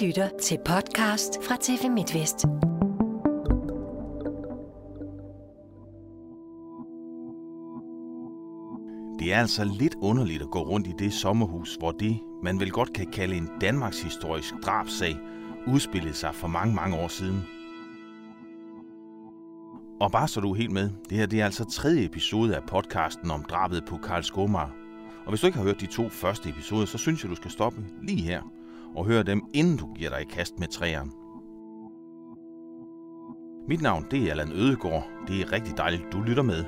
lytter til podcast fra TV MidtVest. Det er altså lidt underligt at gå rundt i det sommerhus, hvor det, man vel godt kan kalde en Danmarks historisk drabsag, udspillede sig for mange, mange år siden. Og bare så du er helt med, det her det er altså tredje episode af podcasten om drabet på Karl Skomar. Og hvis du ikke har hørt de to første episoder, så synes jeg, du skal stoppe lige her og hør dem, inden du giver dig i kast med træerne. Mit navn det er Allan Ødegård. Det er rigtig dejligt, du lytter med.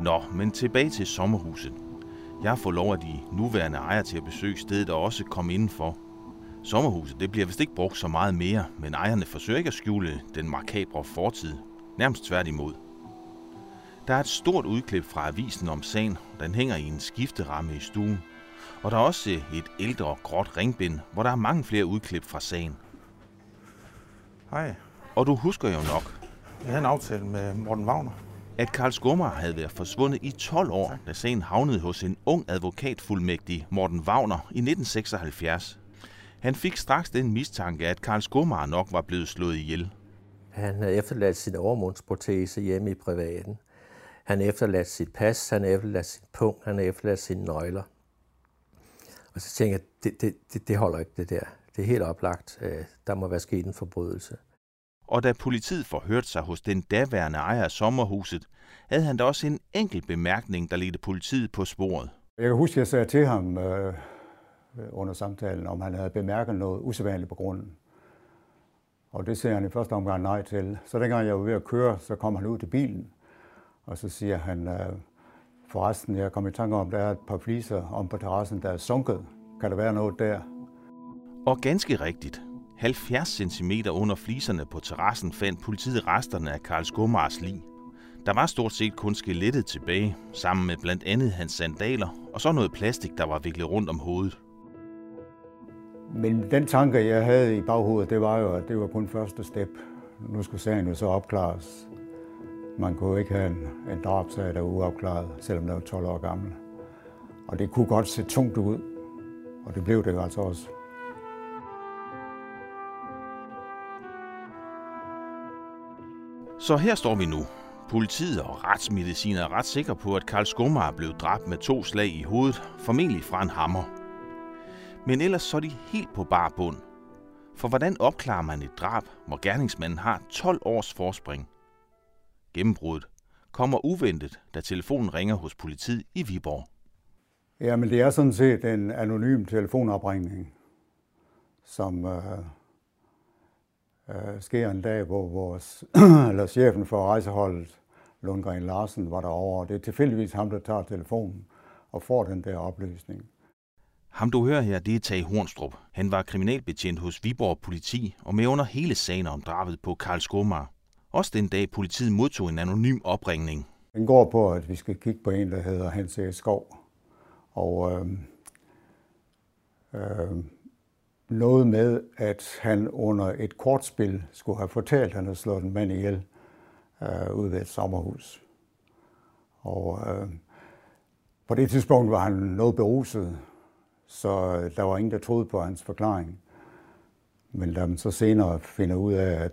Nå, men tilbage til sommerhuset. Jeg har fået lov af de nuværende ejere til at besøge stedet og også komme indenfor. Sommerhuset det bliver vist ikke brugt så meget mere, men ejerne forsøger ikke at skjule den markabre fortid. Nærmest tværtimod. Der er et stort udklip fra avisen om sagen, den hænger i en skifteramme i stuen. Og der er også et ældre gråt ringbind, hvor der er mange flere udklip fra sagen. Hej. Og du husker jo nok, Jeg havde en aftale med Morten Wagner. at Karl Skummer havde været forsvundet i 12 år, da sagen havnede hos en ung advokatfuldmægtig Morten Wagner i 1976. Han fik straks den mistanke, at Karl Skummer nok var blevet slået ihjel. Han havde efterladt sin overmundsprotese hjemme i privaten. Han efterladt sit pas, han efterladt sit punkt, han efterladt sine nøgler. Og så tænkte jeg, det, det, det, det holder ikke det der. Det er helt oplagt. Øh, Der må være sket en forbrydelse. Og da politiet forhørte sig hos den daværende ejer af sommerhuset, havde han da også en enkelt bemærkning, der ledte politiet på sporet. Jeg kan huske, at jeg sagde til ham øh, under samtalen, om han havde bemærket noget usædvanligt på grunden. Og det siger han i første omgang nej til. Så dengang jeg var ved at køre, så kom han ud til bilen, og så siger han, øh, forresten, jeg kom i tanke om, der er et par fliser om på terrassen, der er sunket. Kan der være noget der? Og ganske rigtigt, 70 cm under fliserne på terrassen fandt politiet resterne af Karl Skummars lig. Der var stort set kun skelettet tilbage, sammen med blandt andet hans sandaler, og så noget plastik, der var viklet rundt om hovedet. Men den tanke, jeg havde i baghovedet, det var jo, at det var kun første step. Nu skulle sagen jo så opklares. Man kunne ikke have en, en drabsag, der var uopklaret, selvom der var 12 år gammel. Og det kunne godt se tungt ud, og det blev det altså også. Så her står vi nu. Politiet og retsmedicin er ret sikre på, at Karl Skummer er blevet dræbt med to slag i hovedet, formentlig fra en hammer. Men ellers så er de helt på bar bund. For hvordan opklarer man et drab, hvor gerningsmanden har 12 års forspring? Gennembruddet kommer uventet, da telefonen ringer hos politiet i Viborg. Jamen, det er sådan set en anonym telefonopringning, som øh, øh, sker en dag, hvor vores, eller chefen for rejseholdet, Lundgren Larsen, var derovre. Det er tilfældigvis ham, der tager telefonen og får den der oplysning. Ham du hører her, det er Tage Hornstrup. Han var kriminalbetjent hos Viborg Politi og med under hele sagen om drabet på Karl Skomar. Også den dag politiet modtog en anonym opringning. Den går på, at vi skal kigge på en, der hedder Hans E. Skov. Og øh, øh, noget med, at han under et kortspil skulle have fortalt, at han havde slået en mand ihjel øh, ude ved et sommerhus. Og øh, på det tidspunkt var han noget beruset, så øh, der var ingen, der troede på hans forklaring. Men da man så senere finder ud af, at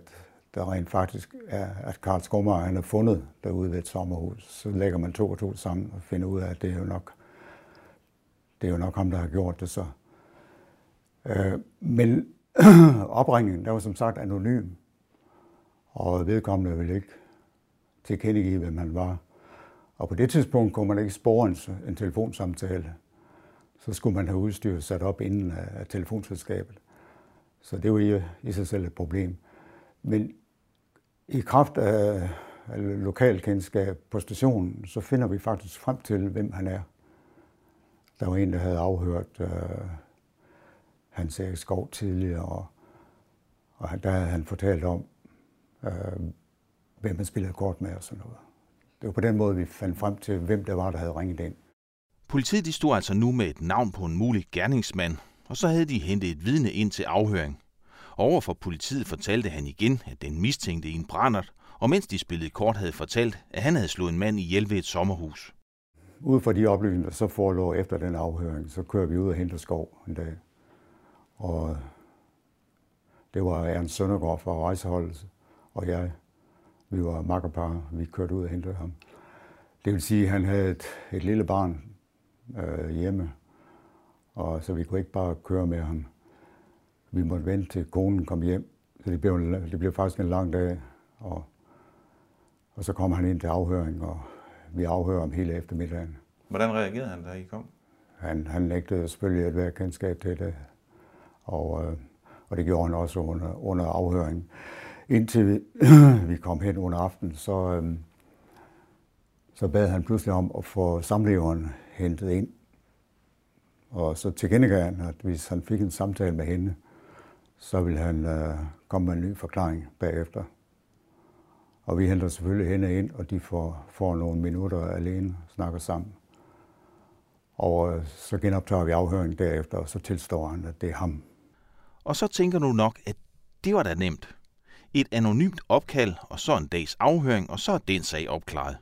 der rent faktisk er, at Karl Skummer han er fundet derude ved et sommerhus, så lægger man to og to sammen og finder ud af, at det er jo nok, det er jo nok ham, der har gjort det så. Øh, men opringningen, der var som sagt anonym, og vedkommende ville ikke tilkendegive, hvem han var. Og på det tidspunkt kunne man ikke spore en, en telefonsamtale. Så skulle man have udstyret sat op inden af, af telefonselskabet. Så det var i, i sig selv et problem. Men i kraft af, lokalkendskab på stationen, så finder vi faktisk frem til, hvem han er. Der var en, der havde afhørt øh, Hans Erik Skov tidligere, og, og der havde han fortalt om, øh, hvem han spillede kort med og sådan noget. Det var på den måde, vi fandt frem til, hvem der var, der havde ringet ind. Politiet de stod altså nu med et navn på en mulig gerningsmand, og så havde de hentet et vidne ind til afhøring. Overfor politiet fortalte han igen, at den mistænkte i en brændert, og mens de spillede kort havde fortalt, at han havde slået en mand ihjel ved et sommerhus. ud fra de oplysninger, så forelå efter den afhøring, så kører vi ud og henter skov en dag. Og det var Ernst Søndergaard fra rejseholdet, og jeg. Vi var makkerpar, vi kørte ud og hentede ham. Det vil sige, at han havde et, et lille barn øh, hjemme, og så vi kunne ikke bare køre med ham. Vi måtte vente til konen kom hjem, så det blev, det blev faktisk en lang dag. Og, og så kom han ind til afhøring, og vi afhører om hele eftermiddagen. Hvordan reagerede han, da I kom? Han, han nægtede selvfølgelig at være kendskab til det, og, øh, og det gjorde han også under, under afhøringen. Indtil vi, vi kom hen under aften, så, øh, så bad han pludselig om at få samleveren hentet ind. Og så tilkendegav han, at hvis han fik en samtale med hende, så ville han øh, komme med en ny forklaring bagefter. Og vi henter selvfølgelig hende ind, og de får, får nogle minutter alene og snakker sammen. Og øh, så genoptager vi afhøringen derefter, og så tilstår han, at det er ham. Og så tænker du nok, at det var da nemt. Et anonymt opkald, og så en dags afhøring, og så er den sag opklaret.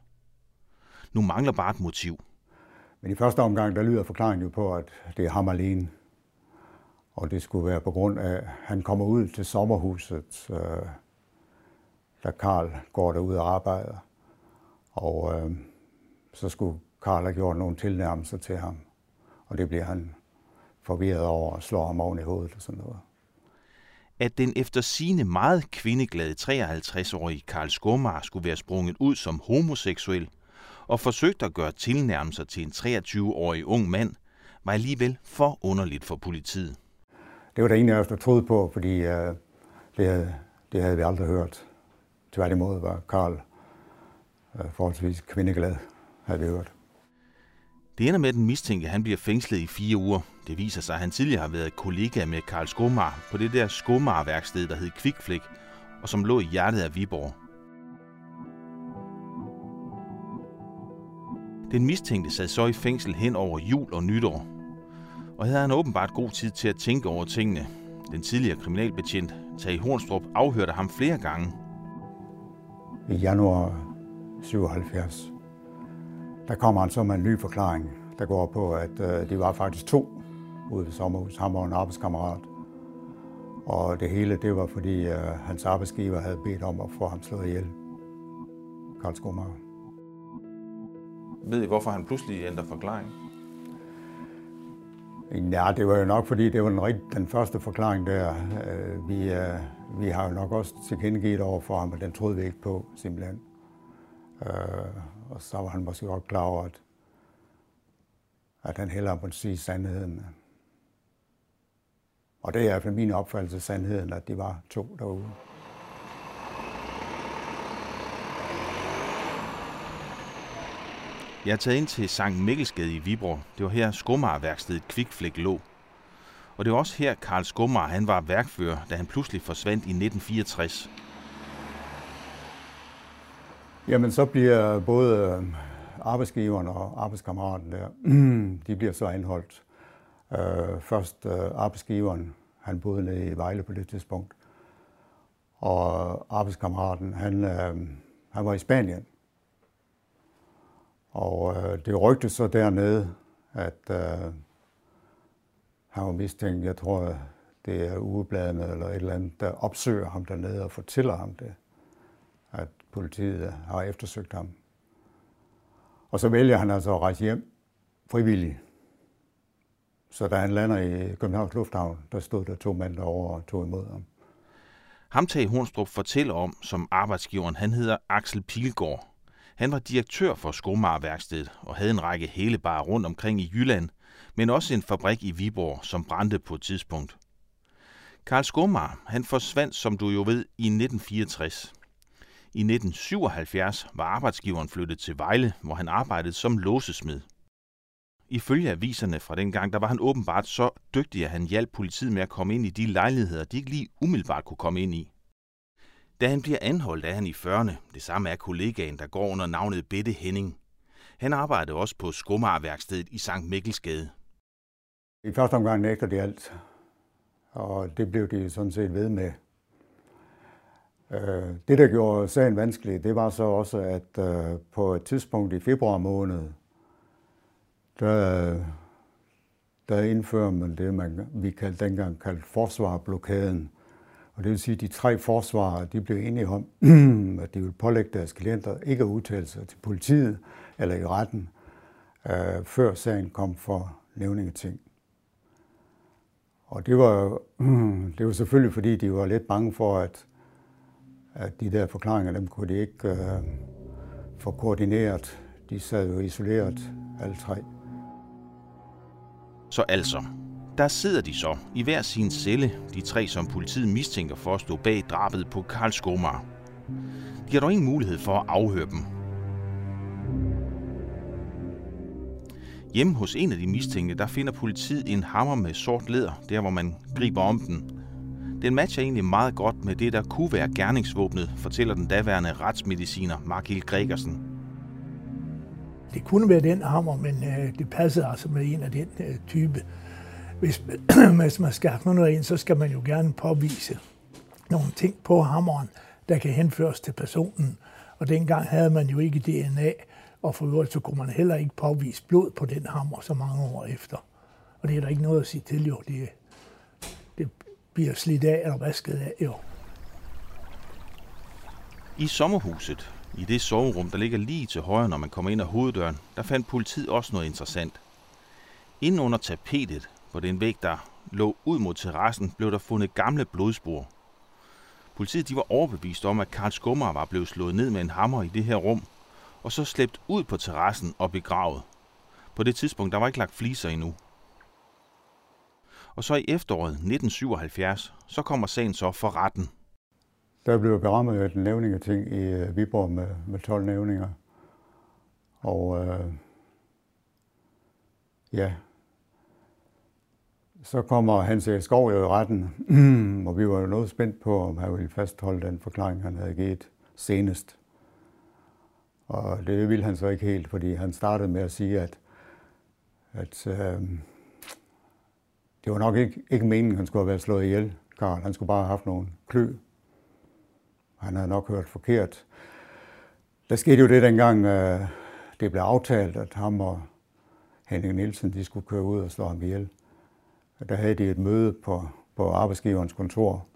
Nu mangler bare et motiv. Men i første omgang, der lyder forklaringen jo på, at det er ham alene. Og det skulle være på grund af, at han kommer ud til sommerhuset, øh, da Karl går derud og arbejder. Og øh, så skulle Karl have gjort nogle tilnærmelser til ham. Og det bliver han forvirret over og slår ham oven i hovedet og sådan noget. At den efter sine meget kvindeglade 53-årige Karl Skomar skulle være sprunget ud som homoseksuel og forsøgt at gøre tilnærmelser til en 23-årig ung mand, var alligevel for underligt for politiet. Det var der ingen af os, der troede på, fordi øh, det, havde, det havde vi aldrig hørt. Tværtimod var Karl øh, forholdsvis kvindeglad, havde vi hørt. Det ender med, at den mistænkte han bliver fængslet i fire uger. Det viser sig, at han tidligere har været kollega med Karl Skomar på det der Skomar-værksted, der hed Kvikflik, og som lå i hjertet af Viborg. Den mistænkte sad så i fængsel hen over jul og nytår. Og havde han åbenbart god tid til at tænke over tingene. Den tidligere kriminalbetjent, Tage Hornstrup, afhørte ham flere gange. I januar 77, der kommer han så med en ny forklaring, der går på, at øh, de var faktisk to ude ved sommerhus. Han var en arbejdskammerat. Og det hele, det var fordi øh, hans arbejdsgiver havde bedt om at få ham slået ihjel. Karl Skomager. Ved I, hvorfor han pludselig ændrer forklaring? Ja, det var jo nok, fordi det var den, rigt, den første forklaring der. Øh, vi, øh, vi har jo nok også tilkendegivet over for ham, at den troede vi ikke på, simpelthen. Øh, og så var han måske godt klar over, at, at han hellere måtte sige sandheden. Og det er i hvert fald min opfattelse af sandheden, at de var to derude. Jeg er taget ind til Sankt Mikkelsgade i Viborg. Det var her skomagerværkstedet Kvikflæk lå. Og det var også her, Karl Skomar han var værkfører, da han pludselig forsvandt i 1964. Jamen, så bliver både øh, arbejdsgiveren og arbejdskammeraten der, de bliver så anholdt. Øh, først øh, arbejdsgiveren, han boede nede i Vejle på det tidspunkt, og arbejdskammeraten, han, øh, han var i Spanien. Og øh, det rygte så dernede, at øh, han var mistænkt. Jeg tror, det er ugebladene eller et eller andet, der opsøger ham dernede og fortæller ham det, at politiet har eftersøgt ham. Og så vælger han altså at rejse hjem frivilligt. Så da han lander i Københavns Lufthavn, der stod der to mænd derovre og tog imod ham. Ham Tage Hornstrup fortæller om som arbejdsgiveren, han hedder Axel Pilgaard. Han var direktør for Skomagerværkstedet og havde en række helebarer rundt omkring i Jylland, men også en fabrik i Viborg, som brændte på et tidspunkt. Karl Skomar, han forsvandt, som du jo ved, i 1964. I 1977 var arbejdsgiveren flyttet til Vejle, hvor han arbejdede som låsesmed. Ifølge aviserne fra dengang, der var han åbenbart så dygtig, at han hjalp politiet med at komme ind i de lejligheder, de ikke lige umiddelbart kunne komme ind i. Da han bliver anholdt, er han i 40'erne. Det samme er kollegaen, der går under navnet Bette Henning. Han arbejdede også på Skomarværkstedet i Sankt Mikkelsgade. I første omgang nægter de alt, og det blev de sådan set ved med. Øh, det, der gjorde sagen vanskelig, det var så også, at øh, på et tidspunkt i februar måned, der, der indfører man det, man, vi kaldte dengang kaldt forsvarblokaden. Og det vil sige, at de tre forsvarere de blev enige om, at de ville pålægge deres klienter ikke at udtale sig til politiet eller i retten, øh, før sagen kom for nævningeting. Og det var, det var selvfølgelig, fordi de var lidt bange for, at, at de der forklaringer, dem kunne de ikke øh, få koordineret. De sad jo isoleret, alle tre. Så altså, der sidder de så i hver sin celle, de tre som politiet mistænker for at stå bag drabet på Karl Skomar. De har dog ingen mulighed for at afhøre dem. Hjemme hos en af de mistænkte, der finder politiet en hammer med sort læder, der hvor man griber om den. Den matcher egentlig meget godt med det, der kunne være gerningsvåbnet, fortæller den daværende retsmediciner Mark Gregersen. Det kunne være den hammer, men øh, det passede altså med en af den øh, type. Hvis, hvis man skal have noget ind, så skal man jo gerne påvise nogle ting på hammeren, der kan henføres til personen. Og dengang havde man jo ikke DNA, og for øvrigt så kunne man heller ikke påvise blod på den hammer så mange år efter. Og det er der ikke noget at sige til, jo. Det, det bliver slidt af eller vasket af, jo. I sommerhuset, i det soverum, der ligger lige til højre, når man kommer ind ad hoveddøren, der fandt politiet også noget interessant. Inden under tapetet på den væg, der lå ud mod terrassen, blev der fundet gamle blodspor. Politiet de var overbevist om, at Karl Skummer var blevet slået ned med en hammer i det her rum, og så slæbt ud på terrassen og begravet. På det tidspunkt, der var ikke lagt fliser endnu. Og så i efteråret 1977, så kommer sagen så for retten. Der blev berammet et nævningeting i øh, Viborg med, med 12 nævninger. Og øh, ja, så kommer Hans Erik Skov jo i retten, og vi var jo noget spændt på, om han ville fastholde den forklaring, han havde givet senest. Og det ville han så ikke helt, fordi han startede med at sige, at, at øh, det var nok ikke, ikke meningen, at han skulle have været slået ihjel, Karl. Han skulle bare have haft nogle klø. Han havde nok hørt forkert. Der skete jo det dengang, øh, det blev aftalt, at ham og Henning Nielsen de skulle køre ud og slå ham ihjel. Der havde de et møde på, på arbejdsgiverens kontor,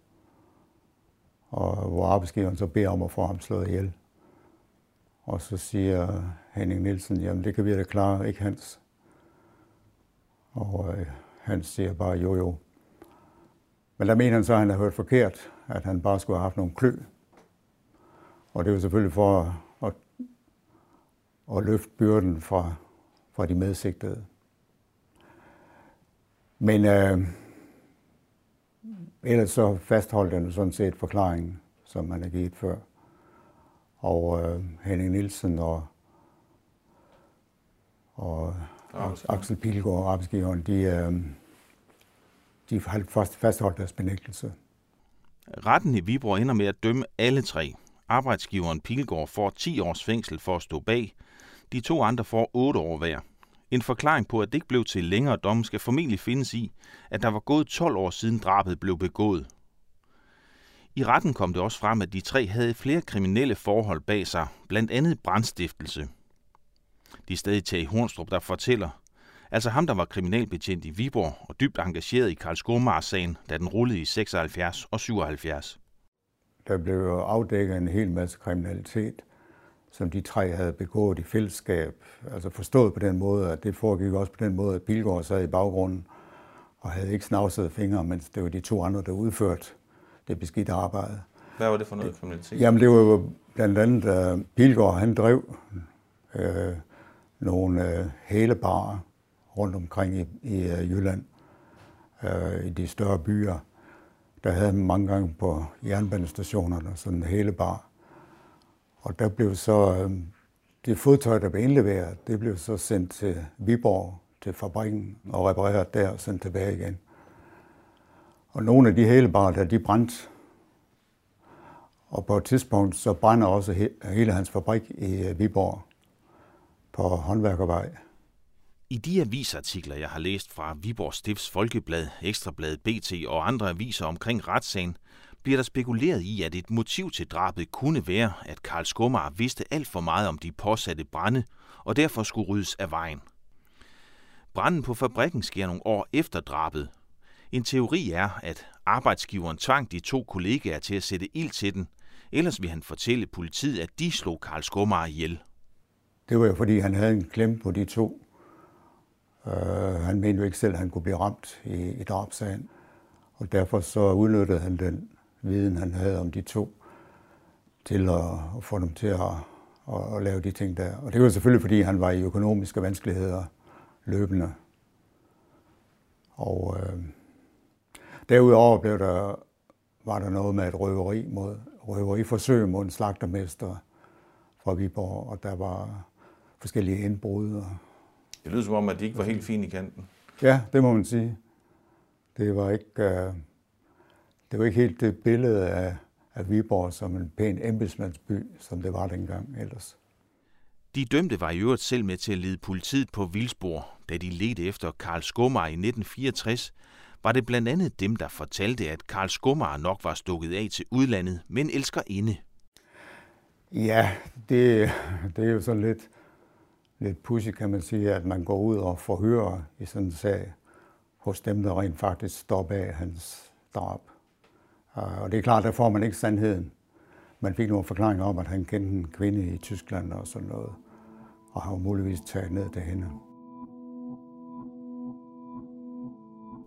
og hvor arbejdsgiveren så beder om at få ham slået ihjel. Og så siger Henning Nielsen, jamen det kan vi da klare, ikke Hans. Og øh, han siger bare jo jo. Men der mener han så, at han har hørt forkert, at han bare skulle have haft nogle klø. Og det var selvfølgelig for at, at, at løfte byrden fra, fra de medsigtede. Men øh, ellers så fastholdt han sådan set forklaringen, som man har givet før og øh, Henning Nielsen og, og Axel Pilgaard, arbejdsgiveren, de, øh, de fastholdt deres benægtelse. Retten i Viborg ender med at dømme alle tre. Arbejdsgiveren Pilgaard får 10 års fængsel for at stå bag. De to andre får 8 år hver. En forklaring på, at det ikke blev til længere domme, skal formentlig findes i, at der var gået 12 år siden drabet blev begået. I retten kom det også frem, at de tre havde flere kriminelle forhold bag sig, blandt andet brandstiftelse. De er stadig Tage Hornstrup, der fortæller, altså ham, der var kriminalbetjent i Viborg og dybt engageret i Karl Skomars-sagen, da den rullede i 76 og 77. Der blev afdækket en hel masse kriminalitet, som de tre havde begået i fællesskab. Altså forstået på den måde, at det foregik også på den måde, at Pilgaard sad i baggrunden og havde ikke snavset fingre, mens det var de to andre, der udførte det beskidte arbejde. Hvad var det for noget kriminalitet? Jamen det var jo blandt andet, at uh, Pilgaard han drev uh, nogle uh, hælebarer rundt omkring i, i uh, Jylland, uh, i de større byer. Der havde man mange gange på jernbanestationerne sådan en hælebar. Og der blev så, uh, det fodtøj, der blev indleveret, det blev så sendt til Viborg, til fabrikken, og repareret der og sendt tilbage igen. Og nogle af de hælebarer, der de brændte. Og på et tidspunkt, så brænder også hele hans fabrik i øh, Viborg på Håndværkervej. I de avisartikler, jeg har læst fra Viborg Stifts Folkeblad, Ekstrabladet, BT og andre aviser omkring retssagen, bliver der spekuleret i, at et motiv til drabet kunne være, at Karl Skummer vidste alt for meget om de påsatte brænde, og derfor skulle ryddes af vejen. Branden på fabrikken sker nogle år efter drabet. En teori er, at arbejdsgiveren tvang de to kollegaer til at sætte ild til den, ellers vil han fortælle politiet, at de slog Karl Skummer ihjel. Det var jo fordi, han havde en klem på de to. Uh, han mente jo ikke selv, at han kunne blive ramt i, i drabsagen. Og derfor så udnyttede han den viden, han havde om de to, til at, at få dem til at, at, at lave de ting der. Og det var selvfølgelig, fordi han var i økonomiske vanskeligheder løbende. Og øh, derudover blev der, var der noget med et røveri mod, røveriforsøg mod en slagtermester fra Viborg, og der var forskellige indbrud. Og... Det lyder som om, at de ikke var helt fine i kanten. Ja, det må man sige. Det var ikke, uh, det var ikke helt det billede af, af Viborg som en pæn embedsmandsby, som det var dengang ellers. De dømte var i øvrigt selv med til at lede politiet på vildspor. Da de ledte efter Karl Skumar i 1964, var det blandt andet dem, der fortalte, at Karl Skumar nok var stukket af til udlandet, men elsker inde. Ja, det, det er jo sådan lidt, lidt pussy, kan man sige, at man går ud og forhører i sådan en sag hos dem, der rent faktisk står bag hans drab. Og det er klart, der får man ikke sandheden. Man fik nogle forklaringer om, at han kendte en kvinde i Tyskland og sådan noget, og har muligvis taget ned til hende.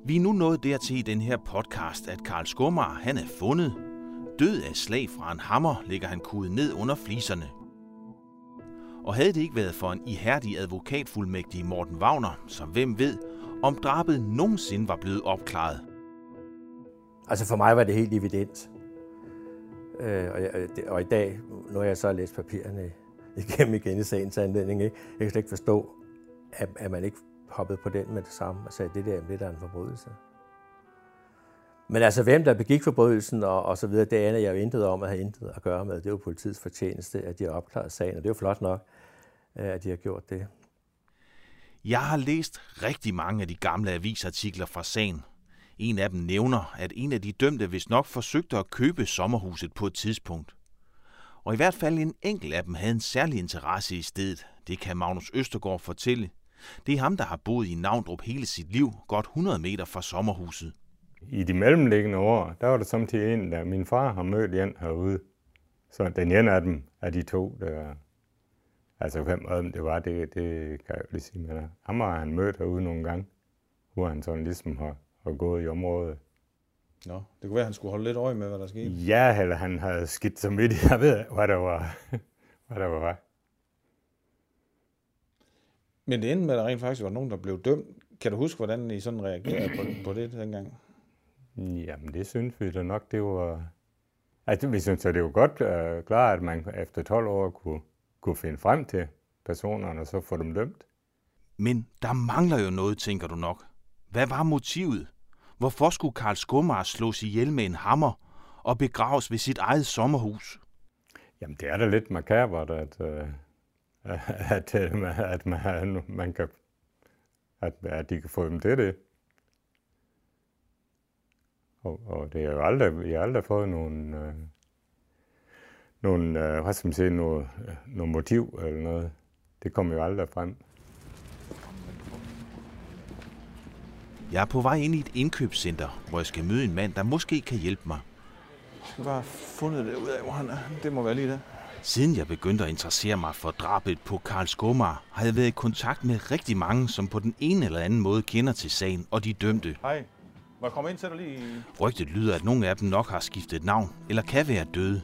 Vi er nu nået dertil i den her podcast, at Karl Skummer, han er fundet. Død af slag fra en hammer ligger han kudet ned under fliserne. Og havde det ikke været for en ihærdig advokatfuldmægtig Morten Wagner, så hvem ved, om drabet nogensinde var blevet opklaret. Altså for mig var det helt evident. Øh, og, jeg, og i dag, når jeg så har læst papirerne igennem igen i sagens anledning, ikke? jeg kan slet ikke forstå, at, at man ikke hoppede på den med det samme og sagde, at det der, det der er en forbrydelse. Men altså, hvem der begik forbrydelsen og, og så videre, det aner jeg jo intet om at have intet at gøre med. Det er jo politiets fortjeneste, at de har opklaret sagen, og det er jo flot nok, øh, at de har gjort det. Jeg har læst rigtig mange af de gamle avisartikler fra sagen. En af dem nævner, at en af de dømte vist nok forsøgte at købe sommerhuset på et tidspunkt. Og i hvert fald en enkelt af dem havde en særlig interesse i stedet. Det kan Magnus Østergaard fortælle. Det er ham, der har boet i Navndrup hele sit liv, godt 100 meter fra sommerhuset. I de mellemliggende år, der var der samtidig en, der min far har mødt en herude. Så den ene af dem er de to, der, altså hvem af dem det var, det, det kan jeg jo lige sige. Men ham har han mødt herude nogle gange, hvor han sådan ligesom har, har gået i området. Nå, det kunne være, at han skulle holde lidt øje med, hvad der skete. Ja, eller han havde skidt så midt i, jeg ved, hvad der var. hvad der var. Men det endte med, at der rent faktisk var nogen, der blev dømt. Kan du huske, hvordan I sådan reagerede på, på det dengang? Jamen, det synes vi da nok, det var... Altså, vi synes, at det var godt uh, klart, at man efter 12 år kunne, kunne finde frem til personerne, og så få dem dømt. Men der mangler jo noget, tænker du nok. Hvad var motivet? Hvorfor skulle Karl Skumar slås ihjel med en hammer og begraves ved sit eget sommerhus? Jamen, det er da lidt makabert, at, øh, øh, at, at, at man, man kan, at, at de kan få dem til det. Og, og det er jo aldrig, jeg har aldrig fået nogen, øh, nogen øh, hvad skal man sige, noget, øh, noget motiv eller noget. Det kommer jo aldrig frem. Jeg er på vej ind i et indkøbscenter, hvor jeg skal møde en mand, der måske kan hjælpe mig. Jeg skal bare have fundet det ud af, hvor han er. Det må være lige det. Siden jeg begyndte at interessere mig for drabet på Karl Skumar, har jeg været i kontakt med rigtig mange, som på den ene eller anden måde kender til sagen og de dømte. Hej. Må jeg komme ind til dig lige? Rygtet lyder, at nogle af dem nok har skiftet navn eller kan være døde.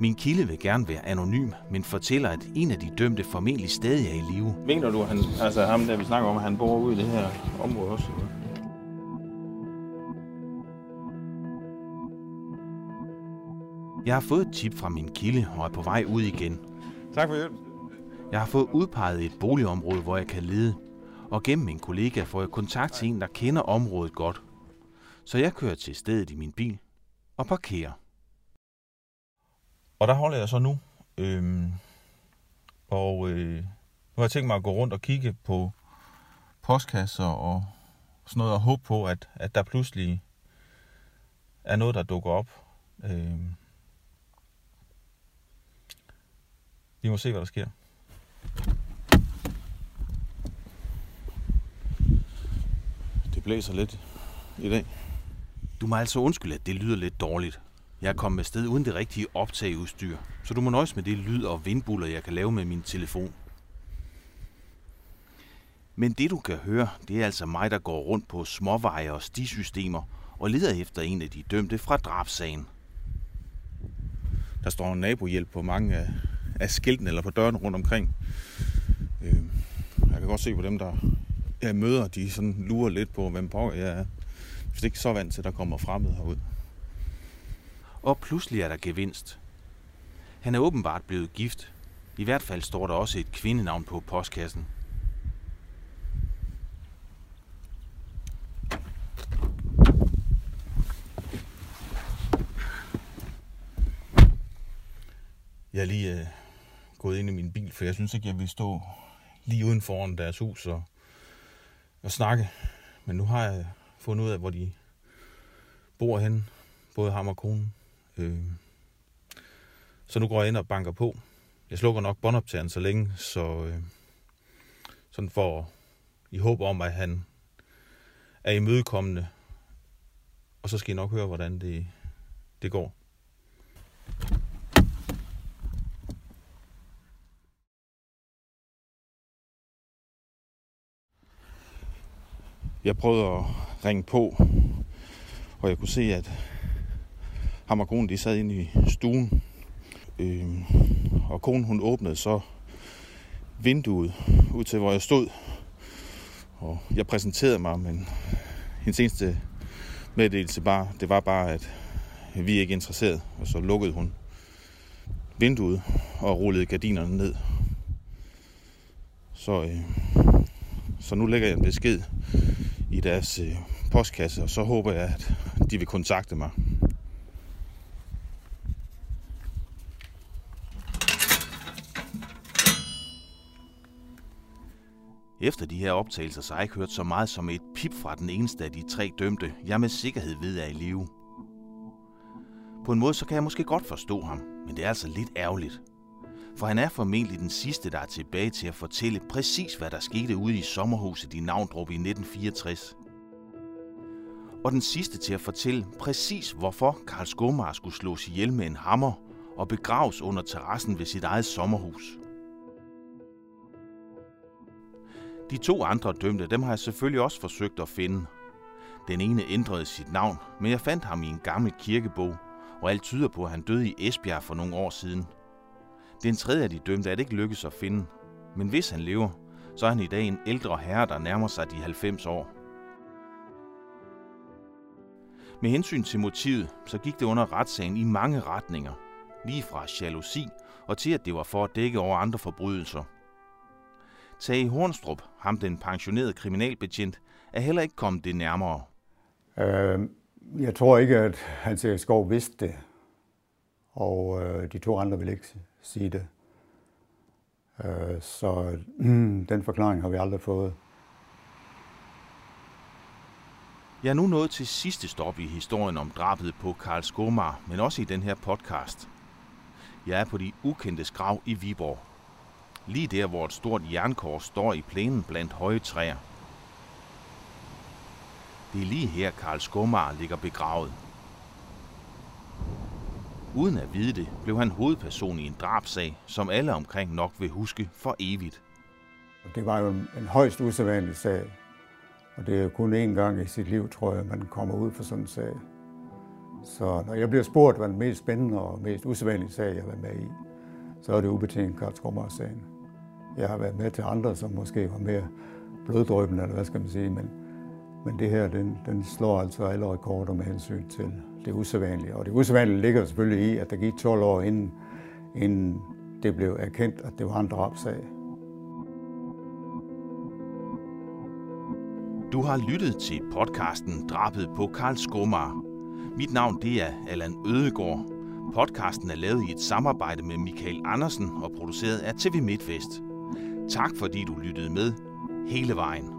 Min kilde vil gerne være anonym, men fortæller, at en af de dømte formentlig stadig er i live. Mener du, han, altså ham der vi snakker om, at han bor ude i det her område også? Jeg har fået et tip fra min kilde og er på vej ud igen. Tak for hjælp. Jeg har fået udpeget et boligområde, hvor jeg kan lede, og gennem min kollega får jeg kontakt til en, der kender området godt. Så jeg kører til stedet i min bil og parkerer. Og der holder jeg så nu. Øhm, og øh, nu har jeg tænkt mig at gå rundt og kigge på postkasser og sådan noget, og håbe på, at, at der pludselig er noget, der dukker op. Øhm, vi må se, hvad der sker. blæser lidt i dag. Du må altså undskylde, at det lyder lidt dårligt. Jeg er kommet sted uden det rigtige optageudstyr, så du må nøjes med det lyd og vindbuller, jeg kan lave med min telefon. Men det du kan høre, det er altså mig, der går rundt på småveje og stisystemer og leder efter en af de dømte fra drabsagen. Der står en nabohjælp på mange af, af skiltene eller på døren rundt omkring. Øh, jeg kan godt se på dem, der jeg møder, de sådan lurer lidt på, hvem på jeg er. Hvis det ikke så vant til, at der kommer fremmede herud. Og pludselig er der gevinst. Han er åbenbart blevet gift. I hvert fald står der også et kvindenavn på postkassen. Jeg er lige øh, gået ind i min bil, for jeg synes ikke, jeg vil stå lige uden foran deres hus og, og snakke. Men nu har jeg fundet ud af, hvor de bor hen, både ham og konen. Øh, så nu går jeg ind og banker på. Jeg slukker nok båndoptageren så længe, så øh, sådan for i håb om, at han er imødekommende. Og så skal I nok høre, hvordan det, det går. Jeg prøvede at ringe på, og jeg kunne se, at ham og konen de sad inde i stuen. Øh, og konen hun åbnede så vinduet ud til, hvor jeg stod. Og jeg præsenterede mig, men hendes eneste meddelelse bare, det var bare, at vi er ikke interesseret. Og så lukkede hun vinduet og rullede gardinerne ned. Så, øh, så nu lægger jeg en besked i deres øh, postkasse, og så håber jeg, at de vil kontakte mig. Efter de her optagelser, så har jeg ikke hørt så meget som et pip fra den eneste af de tre dømte, jeg med sikkerhed ved er i live. På en måde, så kan jeg måske godt forstå ham, men det er altså lidt ærgerligt. For han er formentlig den sidste, der er tilbage til at fortælle præcis, hvad der skete ude i sommerhuset i Navndrup i 1964. Og den sidste til at fortælle præcis, hvorfor Karl Skomar skulle slås ihjel med en hammer og begraves under terrassen ved sit eget sommerhus. De to andre dømte, dem har jeg selvfølgelig også forsøgt at finde. Den ene ændrede sit navn, men jeg fandt ham i en gammel kirkebog, og alt tyder på, at han døde i Esbjerg for nogle år siden. Den tredje af de dømte er det ikke lykkedes at finde, men hvis han lever, så er han i dag en ældre herre, der nærmer sig de 90 år. Med hensyn til motivet, så gik det under retssagen i mange retninger. Lige fra jalousi og til, at det var for at dække over andre forbrydelser. Tage Hornstrup, ham den pensionerede kriminalbetjent, er heller ikke kommet det nærmere. Øh, jeg tror ikke, at Hans Erik Skov vidste det, og øh, de to andre vil ikke sige det. Øh, så mm, den forklaring har vi aldrig fået. Jeg er nu nået til sidste stop i historien om drabet på Karl Skomar, men også i den her podcast. Jeg er på de ukendte grav i Viborg. Lige der, hvor et stort jernkors står i plænen blandt høje træer. Det er lige her, Karl Skomar ligger begravet. Uden at vide det, blev han hovedperson i en drabsag, som alle omkring nok vil huske for evigt. Det var jo en, en højst usædvanlig sag. Og det er kun én gang i sit liv, tror jeg, man kommer ud for sådan en sag. Så når jeg bliver spurgt, hvad den mest spændende og mest usædvanlige sag, jeg har været med i, så er det ubetinget Karl sagen jeg har været med til andre, som måske var mere bloddrøbende, eller hvad skal man sige, men, men det her, den, den slår altså alle rekorder med hensyn til det usædvanlige. Og det usædvanlige ligger selvfølgelig i, at der gik 12 år inden, inden det blev erkendt, at det var en drabsag. Du har lyttet til podcasten Drabet på Karl Skomar. Mit navn det er Allan Ødegård. Podcasten er lavet i et samarbejde med Michael Andersen og produceret af TV MidtVest. Tak fordi du lyttede med hele vejen.